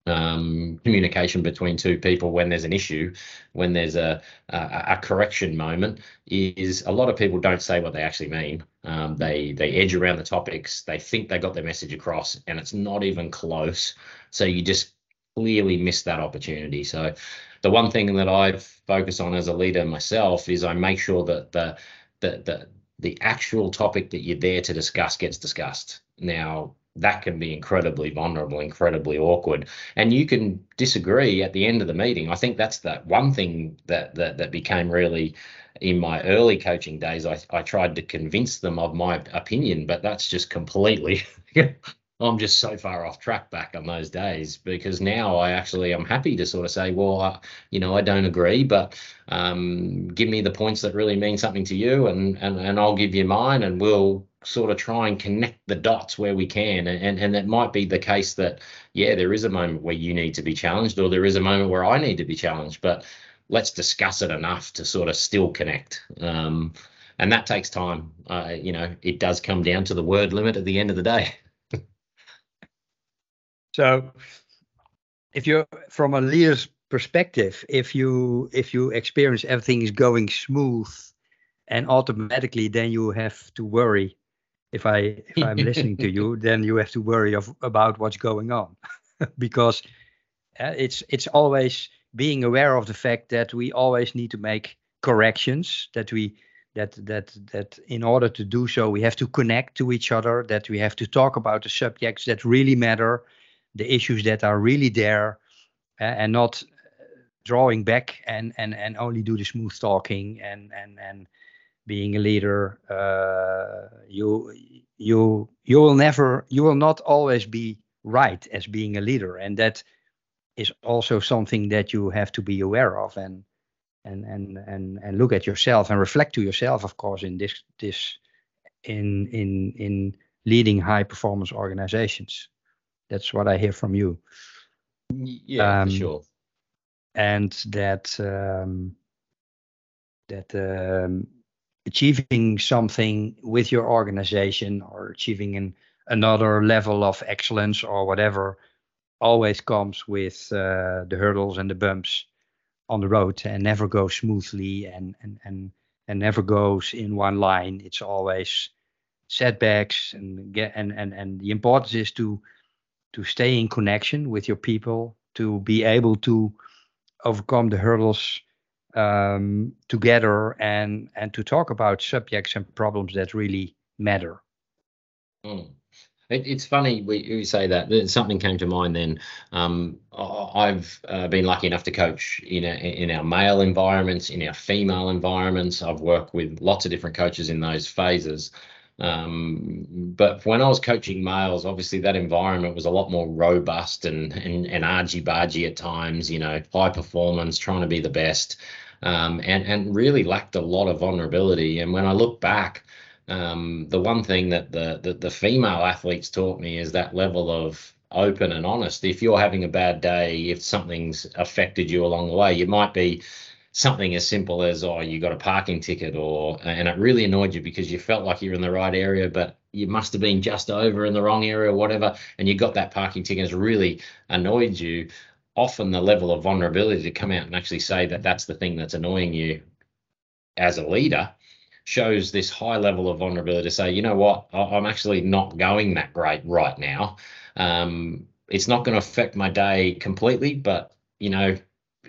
um, communication between two people when there's an issue, when there's a, a, a correction moment, is a lot of people don't say what they actually mean. Um, they they edge around the topics. They think they got their message across, and it's not even close. So you just clearly miss that opportunity. So the one thing that I focus on as a leader myself is I make sure that the the the the actual topic that you're there to discuss gets discussed. Now, that can be incredibly vulnerable, incredibly awkward. And you can disagree at the end of the meeting. I think that's that one thing that that, that became really in my early coaching days. I, I tried to convince them of my opinion, but that's just completely I'm just so far off track back on those days because now I actually I'm happy to sort of say, well, you know, I don't agree, but um, give me the points that really mean something to you, and and and I'll give you mine, and we'll sort of try and connect the dots where we can and, and it might be the case that yeah there is a moment where you need to be challenged or there is a moment where i need to be challenged but let's discuss it enough to sort of still connect. Um, and that takes time. Uh, you know it does come down to the word limit at the end of the day. So if you're from a leader's perspective if you if you experience everything is going smooth and automatically then you have to worry. If I if I'm listening to you, then you have to worry of about what's going on, because uh, it's it's always being aware of the fact that we always need to make corrections. That we that that that in order to do so, we have to connect to each other. That we have to talk about the subjects that really matter, the issues that are really there, uh, and not drawing back and and and only do the smooth talking and and and being a leader uh, you you you will never you will not always be right as being a leader and that is also something that you have to be aware of and and and and and look at yourself and reflect to yourself of course in this this in in in leading high performance organizations. That's what i hear from you. Yeah um, sure. and that um, that um, achieving something with your organization or achieving an, another level of excellence or whatever always comes with uh, the hurdles and the bumps on the road and never goes smoothly and and and and never goes in one line it's always setbacks and get and and and the importance is to to stay in connection with your people to be able to overcome the hurdles um, together and and to talk about subjects and problems that really matter. Mm. It, it's funny we, say that. Something came to mind then. Um, I've uh, been lucky enough to coach in a, in our male environments, in our female environments. I've worked with lots of different coaches in those phases. Um, but when I was coaching males, obviously that environment was a lot more robust and and, and argy bargy at times. You know, high performance, trying to be the best, um, and and really lacked a lot of vulnerability. And when I look back, um, the one thing that the, the the female athletes taught me is that level of open and honest. If you're having a bad day, if something's affected you along the way, you might be something as simple as oh you got a parking ticket or and it really annoyed you because you felt like you're in the right area but you must have been just over in the wrong area or whatever and you got that parking ticket has really annoyed you often the level of vulnerability to come out and actually say that that's the thing that's annoying you as a leader shows this high level of vulnerability to say you know what? I'm actually not going that great right now. Um, it's not going to affect my day completely but you know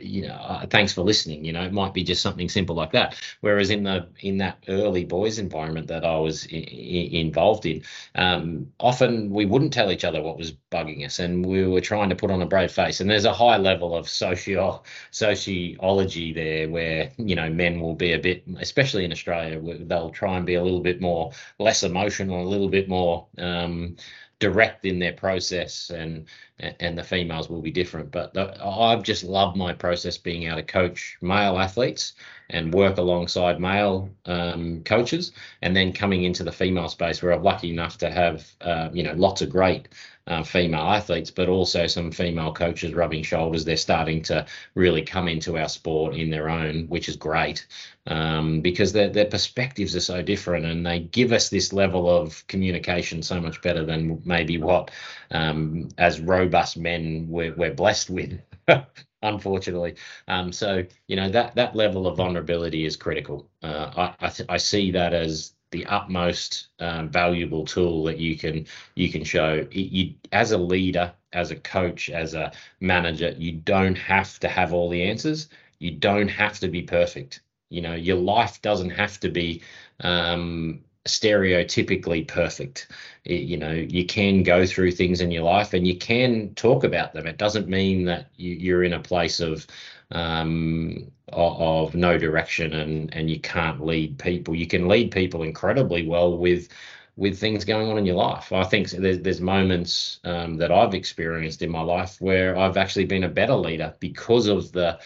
you know uh, thanks for listening you know it might be just something simple like that. Whereas in the in that early boys environment that i was I- I involved in um, often we wouldn't tell each other what was bugging us and we were trying to put on a brave face. And there's a high level of socio sociology there where you know men will be a bit especially in australia they'll try and be a little bit more less emotional a little bit more um, direct in their process and and the females will be different. But the, i've just loved my process being able to coach male athletes and work alongside male um, coaches and then coming into the female space where i'm lucky enough to have uh, you know lots of great uh, female athletes, but also some female coaches rubbing shoulders. They're starting to really come into our sport in their own, which is great um, because their, their perspectives are so different and they give us this level of communication so much better than maybe what, um, as robust men, we're, we're blessed with. unfortunately. Um, so you know that that level of vulnerability is critical. Uh, I I, th- I, see that as the utmost um, valuable tool that you can you can show. You, as a leader, as a coach, as a manager, you don't have to have all the answers. You don't have to be perfect. You know, your life doesn't have to be um, stereotypically perfect. It, you know, you can go through things in your life and you can talk about them. It doesn't mean that you, you're in a place of um, of, of, no direction and and you can't lead people. You can lead people incredibly well with with things going on in your life. I think there's, there's moments um, that I've experienced in my life where I've actually been a better leader because of the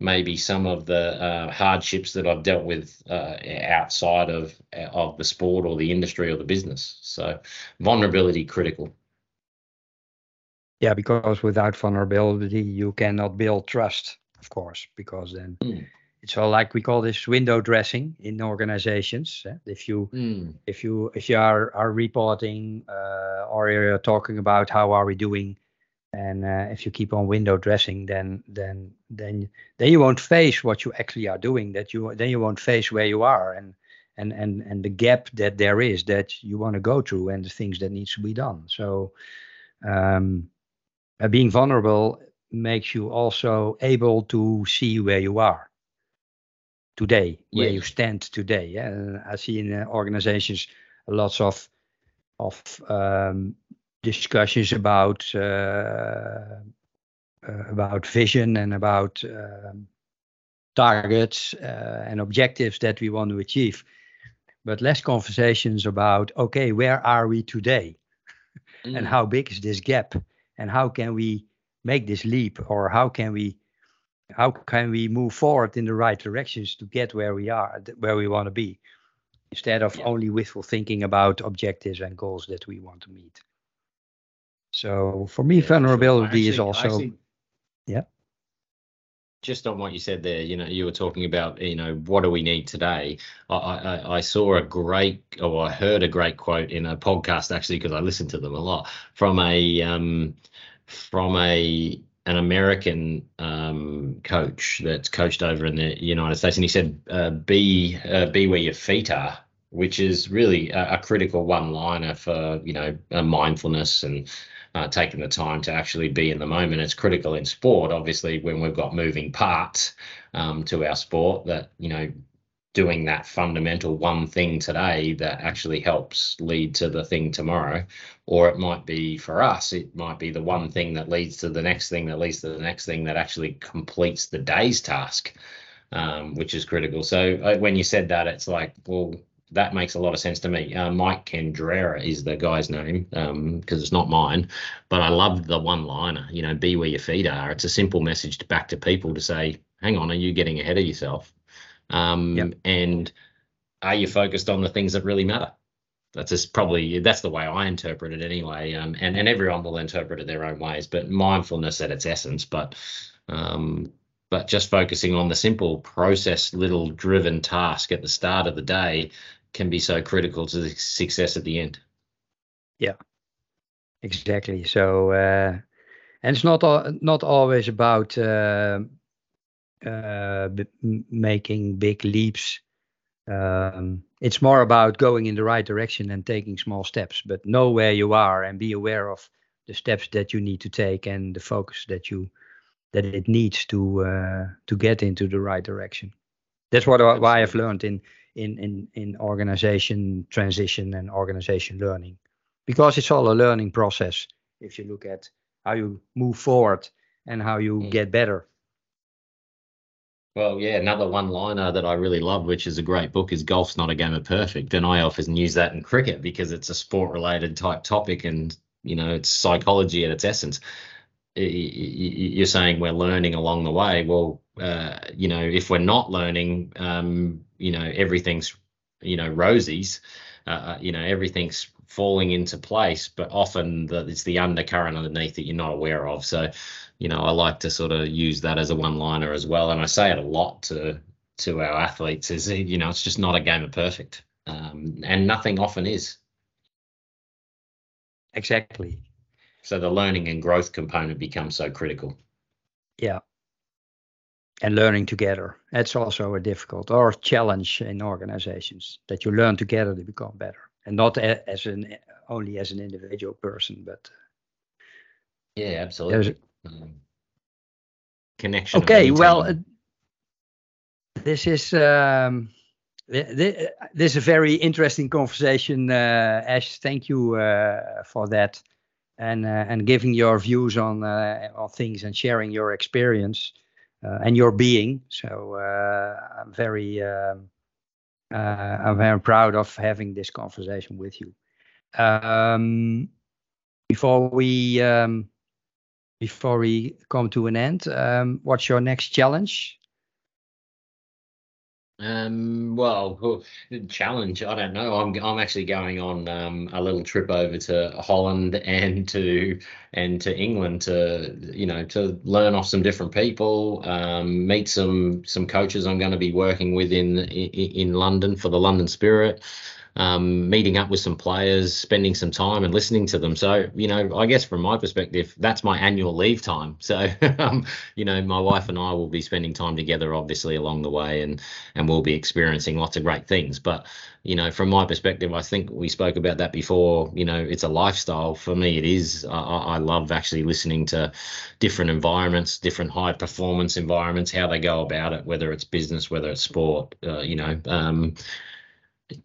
maybe some of the uh, hardships that I've dealt with uh, outside of of the sport or the industry or the business. So vulnerability critical. Yeah, because without vulnerability, you cannot build trust, of course, because then mm. it's all like we call this window dressing in organizations. Eh? If you mm. if you if you are are reporting uh, or you're talking about how are we doing and uh, if you keep on window dressing then then then then you won't face what you actually are doing that you then you won't face where you are and and and and the gap that there is that you want to go through and the things that needs to be done so um, uh, being vulnerable makes you also able to see where you are today where you stand today yeah? i see in uh, organizations lots of of um, discussions about uh, uh, about vision and about um, targets uh, and objectives that we want to achieve, but less conversations about okay, where are we today, mm. and how big is this gap, and how can we make this leap, or how can we how can we move forward in the right directions to get where we are, where we want to be, instead of yeah. only wishful thinking about objectives and goals that we want to meet. So for me, yeah, vulnerability actually, is also, actually, yeah. Just on what you said there, you know, you were talking about, you know, what do we need today? I, I, I saw a great, or I heard a great quote in a podcast actually because I listen to them a lot from a um, from a an American um, coach that's coached over in the United States, and he said, uh, "Be uh, be where your feet are," which is really a, a critical one-liner for you know mindfulness and uh, taking the time to actually be in the moment. It's critical in sport, obviously, when we've got moving parts um, to our sport that, you know, doing that fundamental one thing today that actually helps lead to the thing tomorrow. Or it might be for us, it might be the one thing that leads to the next thing that leads to the next thing that actually completes the day's task. Um, which is critical. So uh, when you said that, it's like, well, that makes a lot of sense to me. Uh, Mike Candrea is the guy's name because um, it's not mine, but I love the one liner, you know, be where your feet are. It's a simple message to back to people to say, hang on, are you getting ahead of yourself? Um, yep. And are you focused on the things that really matter? That's just probably that's the way I interpret it anyway. Um, and and everyone will interpret it their own ways, but mindfulness at its essence. But um, but just focusing on the simple process little driven task at the start of the day can be so critical to the success at the end. Yeah, exactly. So, uh, and it's not not always about uh, making big leaps. Um, it's more about going in the right direction and taking small steps. But know where you are and be aware of the steps that you need to take and the focus that you that it needs to uh, to get into the right direction. That's what I, why I've learned in in in in organization transition and organization learning because it's all a learning process if you look at how you move forward and how you mm. get better well, yeah, another one liner that I really love, which is a great book, is Golf's Not a Game of Perfect. And I often use that in cricket because it's a sport related type topic and, you know, it's psychology at its essence. You're saying we're learning along the way. Well, uh, you know, if we're not learning, um, you know everything's you know rosies uh, uh, you know everything's falling into place but often it's the undercurrent underneath that you're not aware of so you know i like to sort of use that as a one liner as well and i say it a lot to to our athletes is you know it's just not a game of perfect um, and nothing often is exactly so the learning and growth component becomes so critical yeah and learning together. That's also a difficult or challenge in organizations that you learn together to become better, and not as an only as an individual person, but yeah, absolutely. Um, connection. Okay, well, uh, this is um, this, this is a very interesting conversation, uh, Ash. Thank you uh, for that, and uh, and giving your views on uh, on things and sharing your experience uh, and your being. So uh, I'm very um, uh, I'm very proud of having this conversation with you. Um, before we um, before we come to an end, um, what's your next challenge? Um, well, challenge. I don't know. I'm I'm actually going on um, a little trip over to Holland and to and to England to you know to learn off some different people, um, meet some some coaches I'm going to be working with in, in in London for the London Spirit um, meeting up with some players, spending some time and listening to them. So, you know, I guess from my perspective, that's my annual leave time. So, um, you know, my wife and I will be spending time together, obviously, along the way, and and we'll be experiencing lots of great things. But, you know, from my perspective, I think we spoke about that before. You know, it's a lifestyle for me. It is. I, I love actually listening to different environments, different high performance environments, how they go about it, whether it's business, whether it's sport. Uh, you know. Um,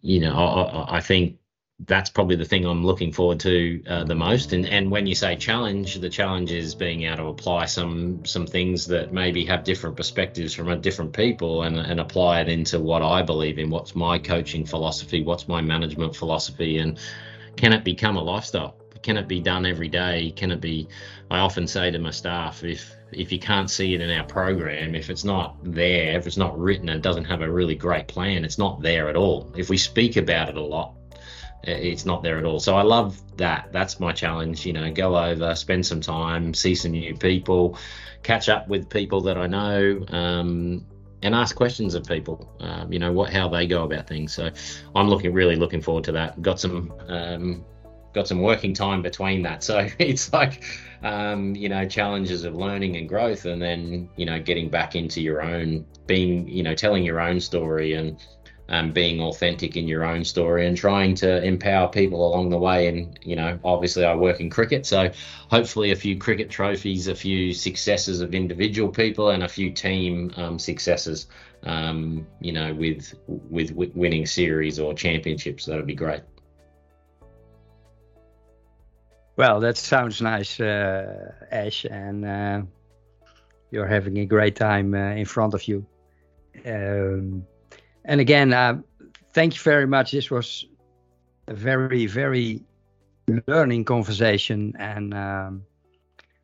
you know, I, I, think that's probably the thing I'm looking forward to uh, the most. And and when you say challenge, the challenge is being able to apply some some things that maybe have different perspectives from different people and and apply it into what I believe in. What's my coaching philosophy? What's my management philosophy? And can it become a lifestyle? Can it be done every day? Can it be? I often say to my staff, if if you can't see it in our program, if it's not there, if it's not written, it doesn't have a really great plan, it's not there at all. If we speak about it a lot, it's not there at all. So I love that. That's my challenge. You know, go over, spend some time, see some new people, catch up with people that I know, um, and ask questions of people. Um, you know what, how they go about things. So I'm looking really looking forward to that. Got some um, got some working time between that. So it's like, um, you know, challenges of learning and growth, and then you know, getting back into your own, being, you know, telling your own story and um, being authentic in your own story and trying to empower people along the way. And you know, obviously, I work in cricket, so hopefully, a few cricket trophies, a few successes of individual people, and a few team um, successes. Um, you know, with with winning series or championships, that would be great. Well, that sounds nice, uh, Ash, and uh, you're having a great time uh, in front of you. Um, and again, uh, thank you very much. This was a very, very learning conversation, and um,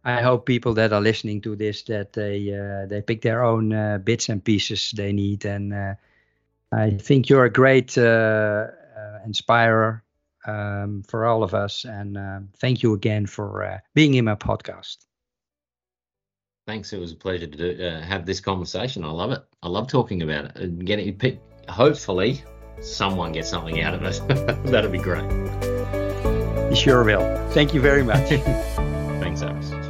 I hope people that are listening to this that they uh, they pick their own uh, bits and pieces they need. And I think you're a great inspirer um, for all of us. And um, thank you again for uh, being in my podcast. Thanks. It was a pleasure to do, uh, have this conversation. I love it. I love talking about it and getting hopefully someone gets something out of it. That'd be great. You sure will. Thank you very much. Thanks, Aris.